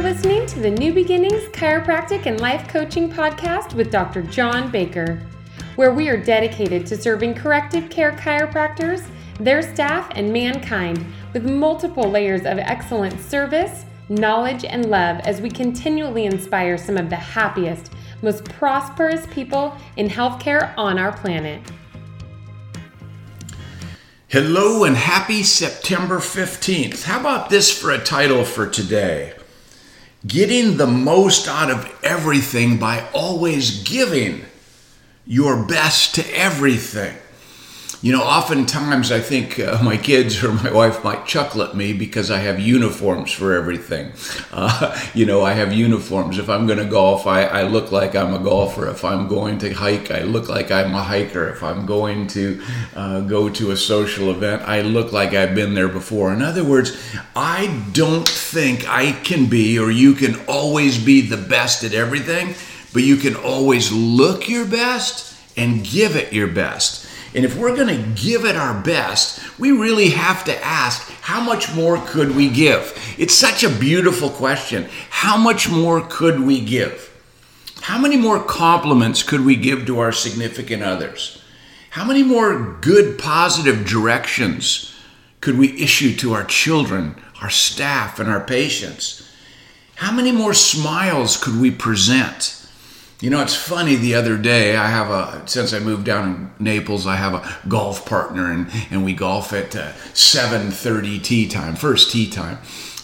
You're listening to the New Beginnings Chiropractic and Life Coaching Podcast with Dr. John Baker, where we are dedicated to serving corrective care chiropractors, their staff, and mankind with multiple layers of excellent service, knowledge, and love as we continually inspire some of the happiest, most prosperous people in healthcare on our planet. Hello and happy September 15th. How about this for a title for today? Getting the most out of everything by always giving your best to everything. You know, oftentimes I think uh, my kids or my wife might chuckle at me because I have uniforms for everything. Uh, you know, I have uniforms. If I'm going to golf, I, I, look like I'm a golfer. If I'm going to hike, I look like I'm a hiker. If I'm going to uh, go to a social event, I look like I've been there before. In other words, I don't think I can be or you can always be the best at everything, but you can always look your best and give it your best. And if we're going to give it our best, we really have to ask, how much more could we give? It's such a beautiful question. How much more could we give? How many more compliments could we give to our significant others? How many more good, positive directions could we issue to our children, our staff, and our patients? How many more smiles could we present? You know, it's funny. The other day, I have a since I moved down in Naples, I have a golf partner, and and we golf at uh, seven thirty tee time, first tee time.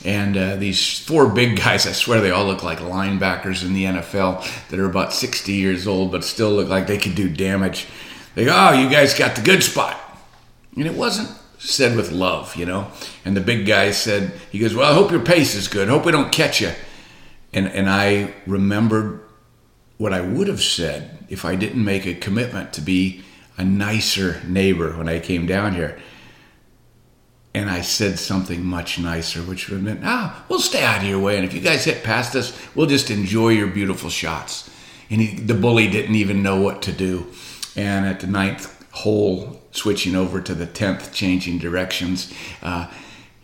And uh, these four big guys, I swear they all look like linebackers in the NFL that are about 60 years old, but still look like they could do damage. They go, Oh, you guys got the good spot. And it wasn't said with love, you know. And the big guy said, He goes, Well, I hope your pace is good. Hope we don't catch you. And, and I remembered what I would have said if I didn't make a commitment to be a nicer neighbor when I came down here. And I said something much nicer, which would have been, ah, we'll stay out of your way. And if you guys hit past us, we'll just enjoy your beautiful shots. And he, the bully didn't even know what to do. And at the ninth hole, switching over to the tenth, changing directions, uh,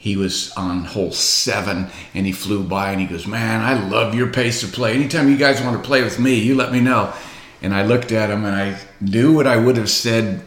he was on hole seven and he flew by and he goes, Man, I love your pace of play. Anytime you guys want to play with me, you let me know. And I looked at him and I knew what I would have said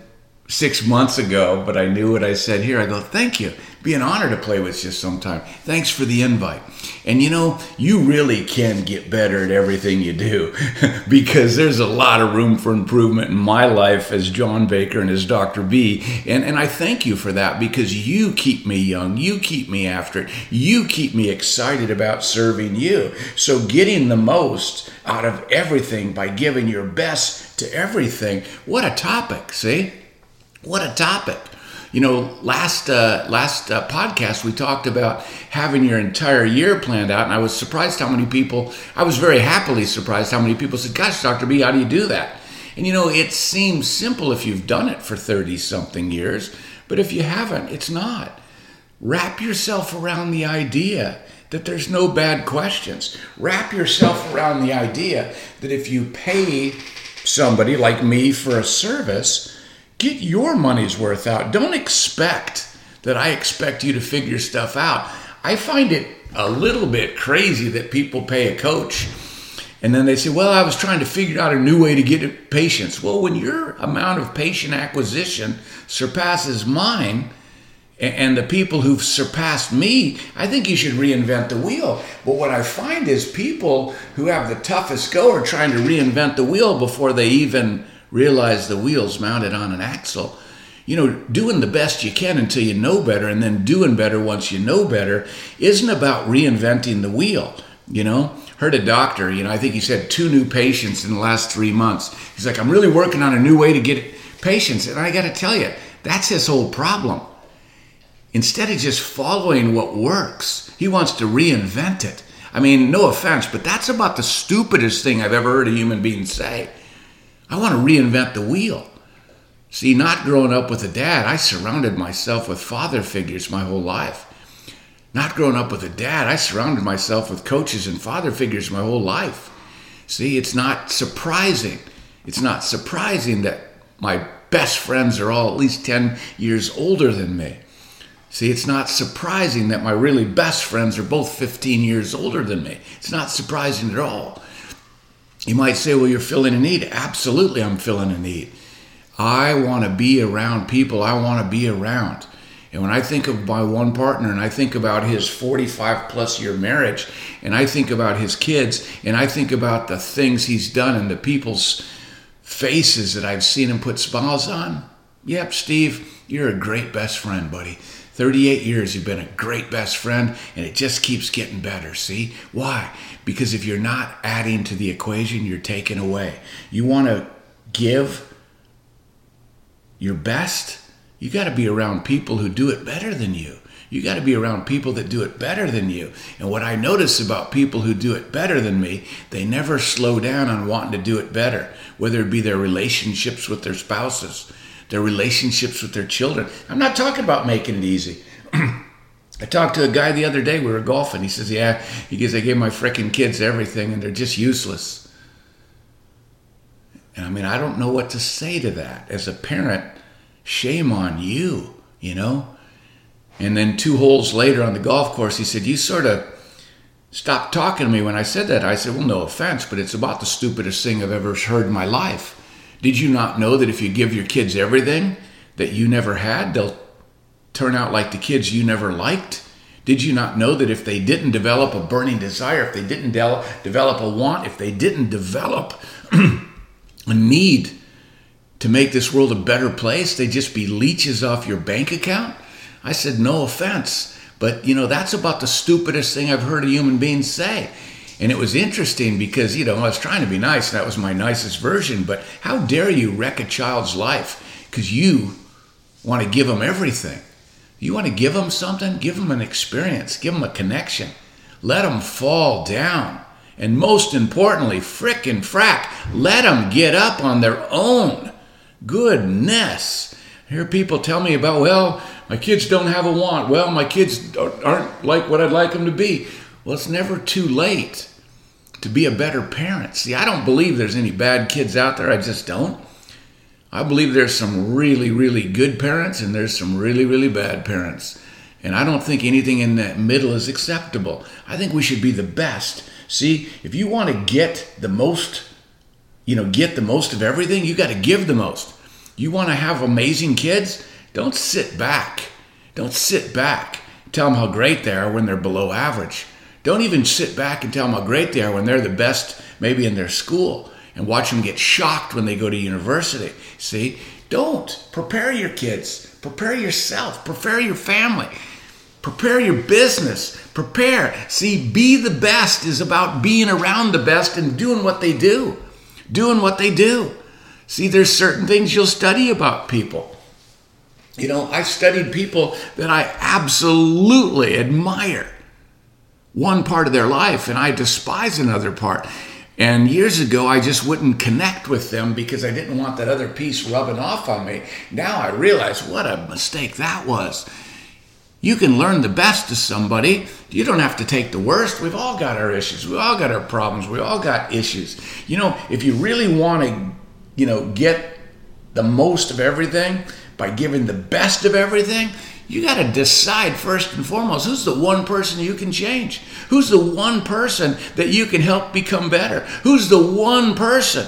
six months ago, but I knew what I said here. I go, Thank you be an honor to play with you sometime. Thanks for the invite. And you know, you really can get better at everything you do because there's a lot of room for improvement in my life as John Baker and as Dr. B. And, and I thank you for that because you keep me young. You keep me after it. You keep me excited about serving you. So getting the most out of everything by giving your best to everything. What a topic, see? What a topic. You know, last uh, last uh, podcast we talked about having your entire year planned out, and I was surprised how many people. I was very happily surprised how many people said, "Gosh, Doctor B, how do you do that?" And you know, it seems simple if you've done it for thirty something years, but if you haven't, it's not. Wrap yourself around the idea that there's no bad questions. Wrap yourself around the idea that if you pay somebody like me for a service Get your money's worth out. Don't expect that I expect you to figure stuff out. I find it a little bit crazy that people pay a coach and then they say, Well, I was trying to figure out a new way to get patients. Well, when your amount of patient acquisition surpasses mine, and the people who've surpassed me, I think you should reinvent the wheel. But what I find is people who have the toughest go are trying to reinvent the wheel before they even realize the wheel's mounted on an axle. You know, doing the best you can until you know better and then doing better once you know better isn't about reinventing the wheel, you know? Heard a doctor, you know, I think he said two new patients in the last three months. He's like, I'm really working on a new way to get patients. And I got to tell you, that's his whole problem. Instead of just following what works, he wants to reinvent it. I mean, no offense, but that's about the stupidest thing I've ever heard a human being say. I want to reinvent the wheel. See, not growing up with a dad, I surrounded myself with father figures my whole life. Not growing up with a dad, I surrounded myself with coaches and father figures my whole life. See, it's not surprising. It's not surprising that my best friends are all at least 10 years older than me. See, it's not surprising that my really best friends are both 15 years older than me. It's not surprising at all. You might say, well, you're filling a need. Absolutely, I'm filling a need. I want to be around people I want to be around. And when I think of my one partner and I think about his 45 plus year marriage and I think about his kids and I think about the things he's done and the people's faces that I've seen him put smiles on, yep, Steve, you're a great best friend, buddy. 38 years you've been a great best friend and it just keeps getting better. See? Why? Because if you're not adding to the equation, you're taking away. You want to give your best, you got to be around people who do it better than you. You got to be around people that do it better than you. And what I notice about people who do it better than me, they never slow down on wanting to do it better, whether it be their relationships with their spouses, their relationships with their children. I'm not talking about making it easy. I talked to a guy the other day, we were golfing. He says, Yeah, he goes, I gave my freaking kids everything and they're just useless. And I mean, I don't know what to say to that. As a parent, shame on you, you know? And then two holes later on the golf course, he said, You sort of stopped talking to me when I said that. I said, Well, no offense, but it's about the stupidest thing I've ever heard in my life. Did you not know that if you give your kids everything that you never had, they'll turn out like the kids you never liked? Did you not know that if they didn't develop a burning desire, if they didn't de- develop a want, if they didn't develop a need to make this world a better place, they'd just be leeches off your bank account? I said, no offense, but you know, that's about the stupidest thing I've heard a human being say. And it was interesting because, you know, I was trying to be nice. That was my nicest version. But how dare you wreck a child's life because you want to give them everything? You want to give them something? Give them an experience. Give them a connection. Let them fall down. And most importantly, frick and frack, let them get up on their own. Goodness. I hear people tell me about, well, my kids don't have a want. Well, my kids aren't like what I'd like them to be. Well, it's never too late to be a better parent. See, I don't believe there's any bad kids out there. I just don't. I believe there's some really, really good parents and there's some really, really bad parents. And I don't think anything in that middle is acceptable. I think we should be the best. See, if you want to get the most, you know, get the most of everything, you got to give the most. You want to have amazing kids? Don't sit back. Don't sit back. Tell them how great they are when they're below average. Don't even sit back and tell them how great they are when they're the best, maybe in their school, and watch them get shocked when they go to university. See? Don't. Prepare your kids. Prepare yourself. Prepare your family. Prepare your business. Prepare. See, be the best is about being around the best and doing what they do. Doing what they do. See, there's certain things you'll study about people. You know, I've studied people that I absolutely admire one part of their life and I despise another part. And years ago, I just wouldn't connect with them because I didn't want that other piece rubbing off on me. Now I realize what a mistake that was. You can learn the best of somebody. You don't have to take the worst. We've all got our issues. We all got our problems. We all got issues. You know, if you really want to, you know, get the most of everything by giving the best of everything, you got to decide first and foremost who's the one person you can change? Who's the one person that you can help become better? Who's the one person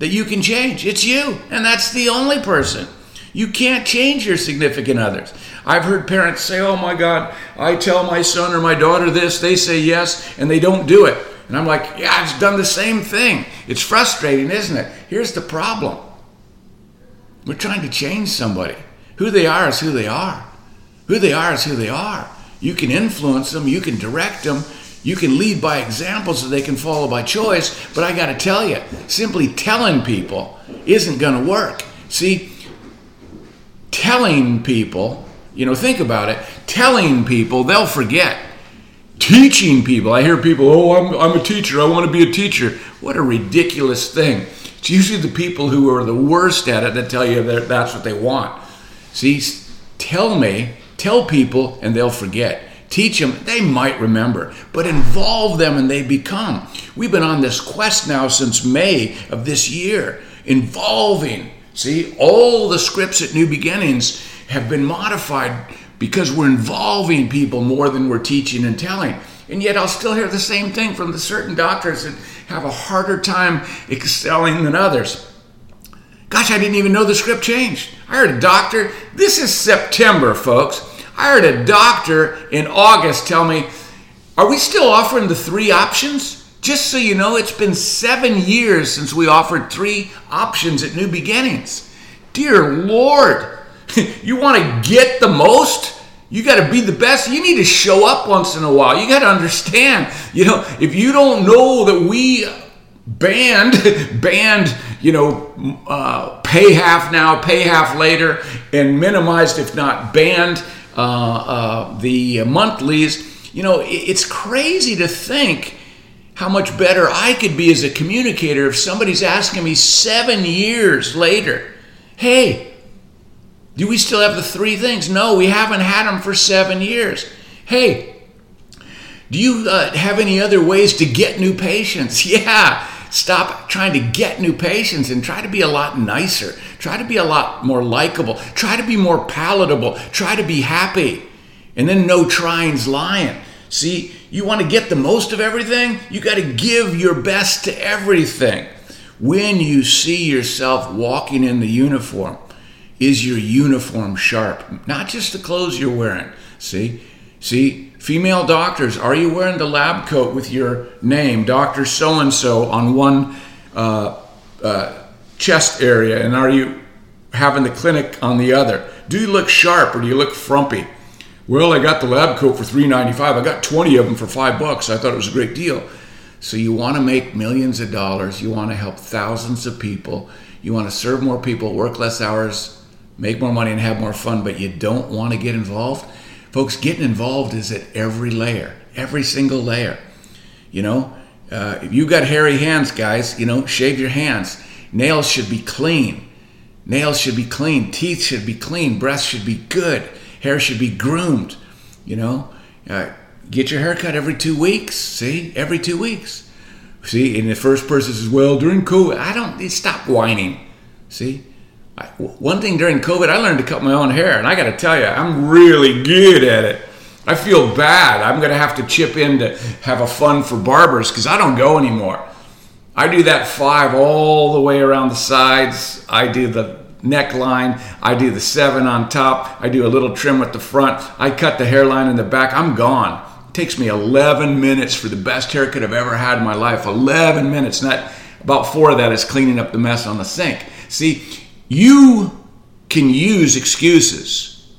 that you can change? It's you, and that's the only person. You can't change your significant others. I've heard parents say, Oh my God, I tell my son or my daughter this, they say yes, and they don't do it. And I'm like, Yeah, I've done the same thing. It's frustrating, isn't it? Here's the problem we're trying to change somebody. Who they are is who they are. Who they are is who they are. You can influence them, you can direct them, you can lead by example so they can follow by choice. But I got to tell you, simply telling people isn't going to work. See, telling people, you know, think about it, telling people, they'll forget. Teaching people, I hear people, oh, I'm, I'm a teacher, I want to be a teacher. What a ridiculous thing. It's usually the people who are the worst at it that tell you that that's what they want. See, tell me Tell people and they'll forget. Teach them, they might remember, but involve them and they become. We've been on this quest now since May of this year, involving. See, all the scripts at New Beginnings have been modified because we're involving people more than we're teaching and telling. And yet I'll still hear the same thing from the certain doctors that have a harder time excelling than others. Gosh, I didn't even know the script changed. I heard a doctor, this is September, folks. I heard a doctor in August tell me, Are we still offering the three options? Just so you know, it's been seven years since we offered three options at New Beginnings. Dear Lord, you want to get the most? You got to be the best. You need to show up once in a while. You got to understand, you know, if you don't know that we banned, banned, you know, uh, pay half now, pay half later, and minimized, if not banned, uh, uh, the monthlies, you know, it's crazy to think how much better I could be as a communicator if somebody's asking me seven years later, hey, do we still have the three things? No, we haven't had them for seven years. Hey, do you uh, have any other ways to get new patients? Yeah. Stop trying to get new patients and try to be a lot nicer. Try to be a lot more likable. Try to be more palatable. Try to be happy. And then no trying's lying. See, you want to get the most of everything? You got to give your best to everything. When you see yourself walking in the uniform, is your uniform sharp? Not just the clothes you're wearing. See? See? Female doctors, are you wearing the lab coat with your name, Dr. So and so, on one uh, uh, chest area? And are you having the clinic on the other? Do you look sharp or do you look frumpy? Well, I got the lab coat for $3.95. I got 20 of them for five bucks. I thought it was a great deal. So you want to make millions of dollars. You want to help thousands of people. You want to serve more people, work less hours, make more money and have more fun, but you don't want to get involved, folks, getting involved is at every layer, every single layer. You know, uh, if you got hairy hands, guys, you know, shave your hands. Nails should be clean. Nails should be clean. Teeth should be clean. Breath should be good. Hair should be groomed. You know, uh, get your hair cut every two weeks. See, every two weeks. See, and the first person says, "Well, during COVID, I don't." Stop whining. See, one thing during COVID, I learned to cut my own hair, and I got to tell you, I'm really good at it. I feel bad. I'm going to have to chip in to have a fund for barbers because I don't go anymore. I do that five all the way around the sides. I do the neckline. I do the seven on top. I do a little trim at the front. I cut the hairline in the back. I'm gone. It takes me 11 minutes for the best haircut I've ever had in my life. 11 minutes. That, about four of that is cleaning up the mess on the sink. See, you can use excuses.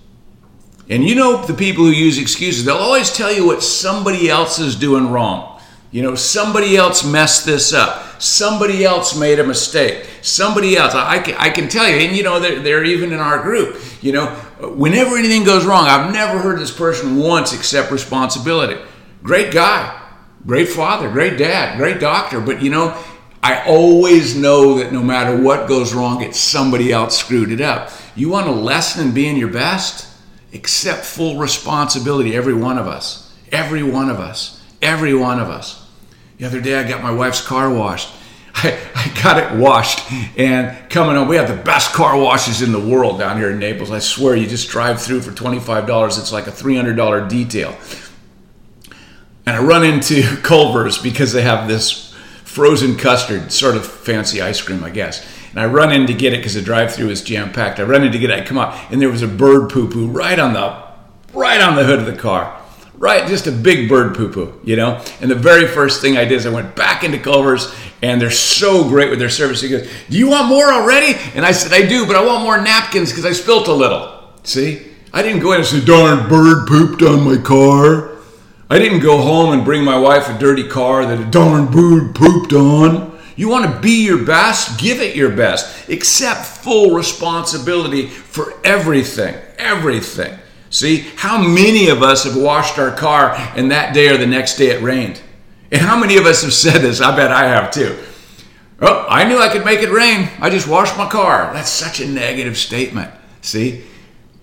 And you know the people who use excuses, they'll always tell you what somebody else is doing wrong. You know, somebody else messed this up. Somebody else made a mistake. Somebody else. I, can, I can tell you, and you know, they're, they're even in our group. You know, whenever anything goes wrong, I've never heard this person once accept responsibility. Great guy, great father, great dad, great doctor, but you know, I always know that no matter what goes wrong, it's somebody else screwed it up. You want a lesson in being your best? Accept full responsibility, every one of us. Every one of us. Every one of us. The other day, I got my wife's car washed. I, I got it washed and coming home, we have the best car washes in the world down here in Naples. I swear, you just drive through for $25, it's like a $300 detail. And I run into Culver's because they have this frozen custard, sort of fancy ice cream, I guess. And I run in to get it because the drive-through is jam-packed. I run in to get it. I come out, and there was a bird poo-poo right on the right on the hood of the car. Right, just a big bird poo-poo, you know. And the very first thing I did is I went back into Culver's, and they're so great with their service. He goes, "Do you want more already?" And I said, "I do, but I want more napkins because I spilt a little." See, I didn't go in and say, "Darn bird pooped on my car." I didn't go home and bring my wife a dirty car that a darn bird pooped on. You want to be your best? Give it your best. Accept full responsibility for everything. Everything. See, how many of us have washed our car and that day or the next day it rained? And how many of us have said this? I bet I have too. Oh, I knew I could make it rain. I just washed my car. That's such a negative statement. See,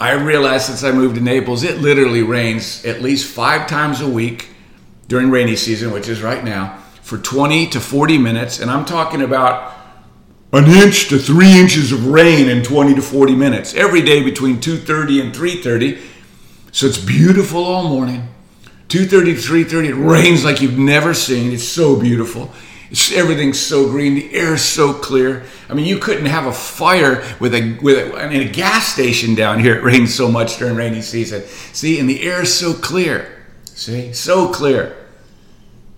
I realized since I moved to Naples, it literally rains at least five times a week during rainy season, which is right now, for 20 to 40 minutes. And I'm talking about an inch to three inches of rain in 20 to 40 minutes every day between 2.30 and 3.30 So it's beautiful all morning. 2.30 to 3.30, it rains like you've never seen. It's so beautiful. It's, everything's so green. The air's so clear. I mean, you couldn't have a fire with a with a, I mean, a gas station down here. It rains so much during rainy season. See, and the air's so clear. See, so clear.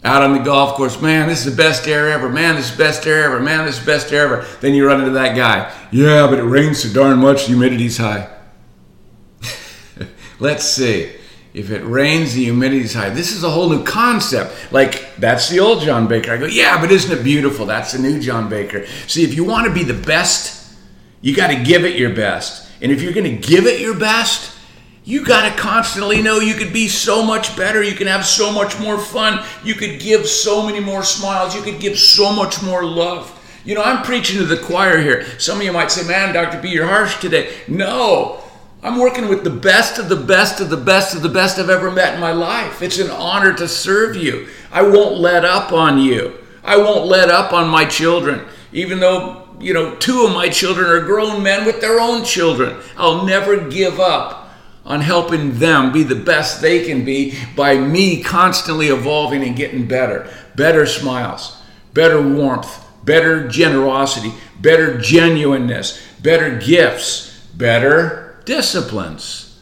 Out on the golf course, man, this is the best air ever. Man, this is the best air ever. Man, this is the best air ever. Then you run into that guy. Yeah, but it rains so darn much. Humidity's high. Let's see. If it rains, the humidity's high. This is a whole new concept. Like, that's the old John Baker. I go, yeah, but isn't it beautiful? That's the new John Baker. See, if you want to be the best, you got to give it your best. And if you're going to give it your best, you got to constantly know you could be so much better. You can have so much more fun. You could give so many more smiles. You could give so much more love. You know, I'm preaching to the choir here. Some of you might say, man, Dr. B, you're harsh today. No, I'm working with the best of the best of the best of the best I've ever met in my life. It's an honor to serve you. I won't let up on you. I won't let up on my children, even though, you know, two of my children are grown men with their own children. I'll never give up on helping them be the best they can be by me constantly evolving and getting better. Better smiles, better warmth, better generosity, better genuineness, better gifts, better disciplines.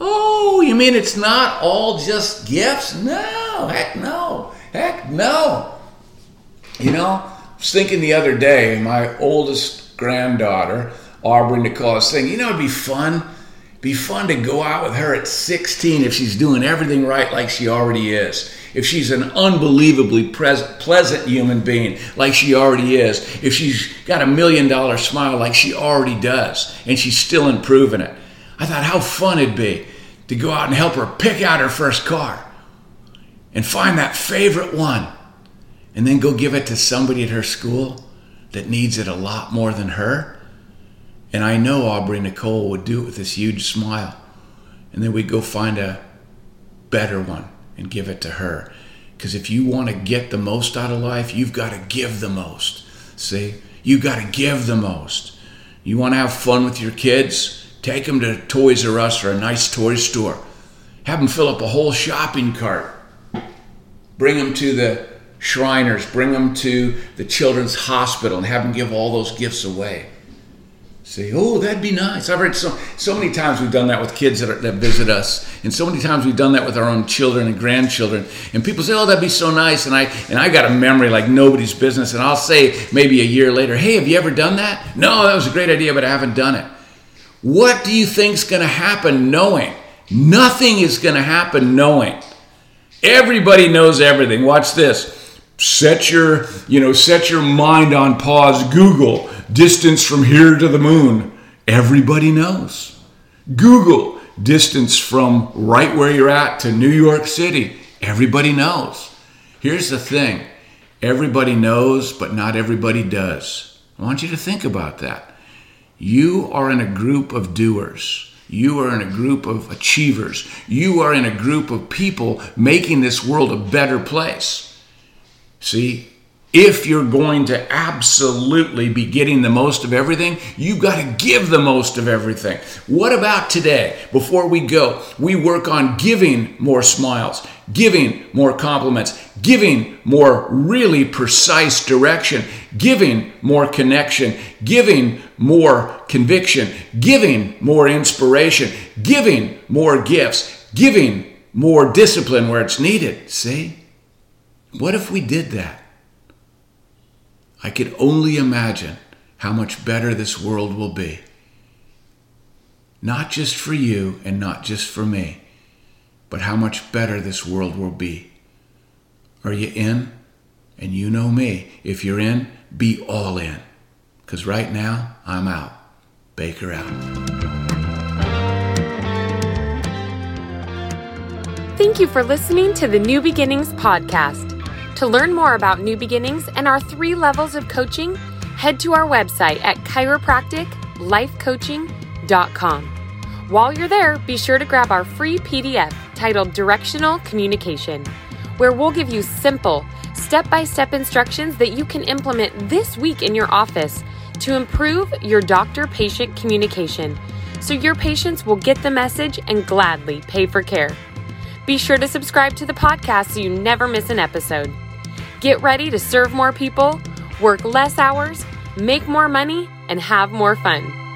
Oh, you mean it's not all just gifts? No, heck no. Heck no. You know, I was thinking the other day, my oldest granddaughter, Aubrey Nicole, was saying, you know, it'd be fun. Be fun to go out with her at 16 if she's doing everything right like she already is. If she's an unbelievably pleasant human being like she already is. If she's got a million dollar smile like she already does and she's still improving it. I thought how fun it'd be to go out and help her pick out her first car and find that favorite one and then go give it to somebody at her school that needs it a lot more than her. And I know Aubrey Nicole would do it with this huge smile. And then we'd go find a better one and give it to her. Because if you want to get the most out of life, you've got to give the most. See? You've got to give the most. You want to have fun with your kids? Take them to Toys R Us or a nice toy store. Have them fill up a whole shopping cart. Bring them to the Shriners, bring them to the Children's Hospital, and have them give all those gifts away. Say, oh, that'd be nice. I've heard so so many times we've done that with kids that, are, that visit us, and so many times we've done that with our own children and grandchildren. And people say, oh, that'd be so nice. And I and I got a memory like nobody's business. And I'll say maybe a year later, hey, have you ever done that? No, that was a great idea, but I haven't done it. What do you think's going to happen knowing? Nothing is going to happen knowing. Everybody knows everything. Watch this. Set your, you know, set your mind on pause. Google distance from here to the moon. Everybody knows. Google distance from right where you're at to New York City. Everybody knows. Here's the thing. Everybody knows, but not everybody does. I want you to think about that. You are in a group of doers. You are in a group of achievers. You are in a group of people making this world a better place. See, if you're going to absolutely be getting the most of everything, you've got to give the most of everything. What about today? Before we go, we work on giving more smiles, giving more compliments, giving more really precise direction, giving more connection, giving more conviction, giving more inspiration, giving more gifts, giving more discipline where it's needed. See? What if we did that? I could only imagine how much better this world will be. Not just for you and not just for me, but how much better this world will be. Are you in? And you know me. If you're in, be all in. Because right now, I'm out. Baker out. Thank you for listening to the New Beginnings podcast. To learn more about New Beginnings and our three levels of coaching, head to our website at chiropracticlifecoaching.com. While you're there, be sure to grab our free PDF titled Directional Communication, where we'll give you simple, step by step instructions that you can implement this week in your office to improve your doctor patient communication so your patients will get the message and gladly pay for care. Be sure to subscribe to the podcast so you never miss an episode. Get ready to serve more people, work less hours, make more money, and have more fun.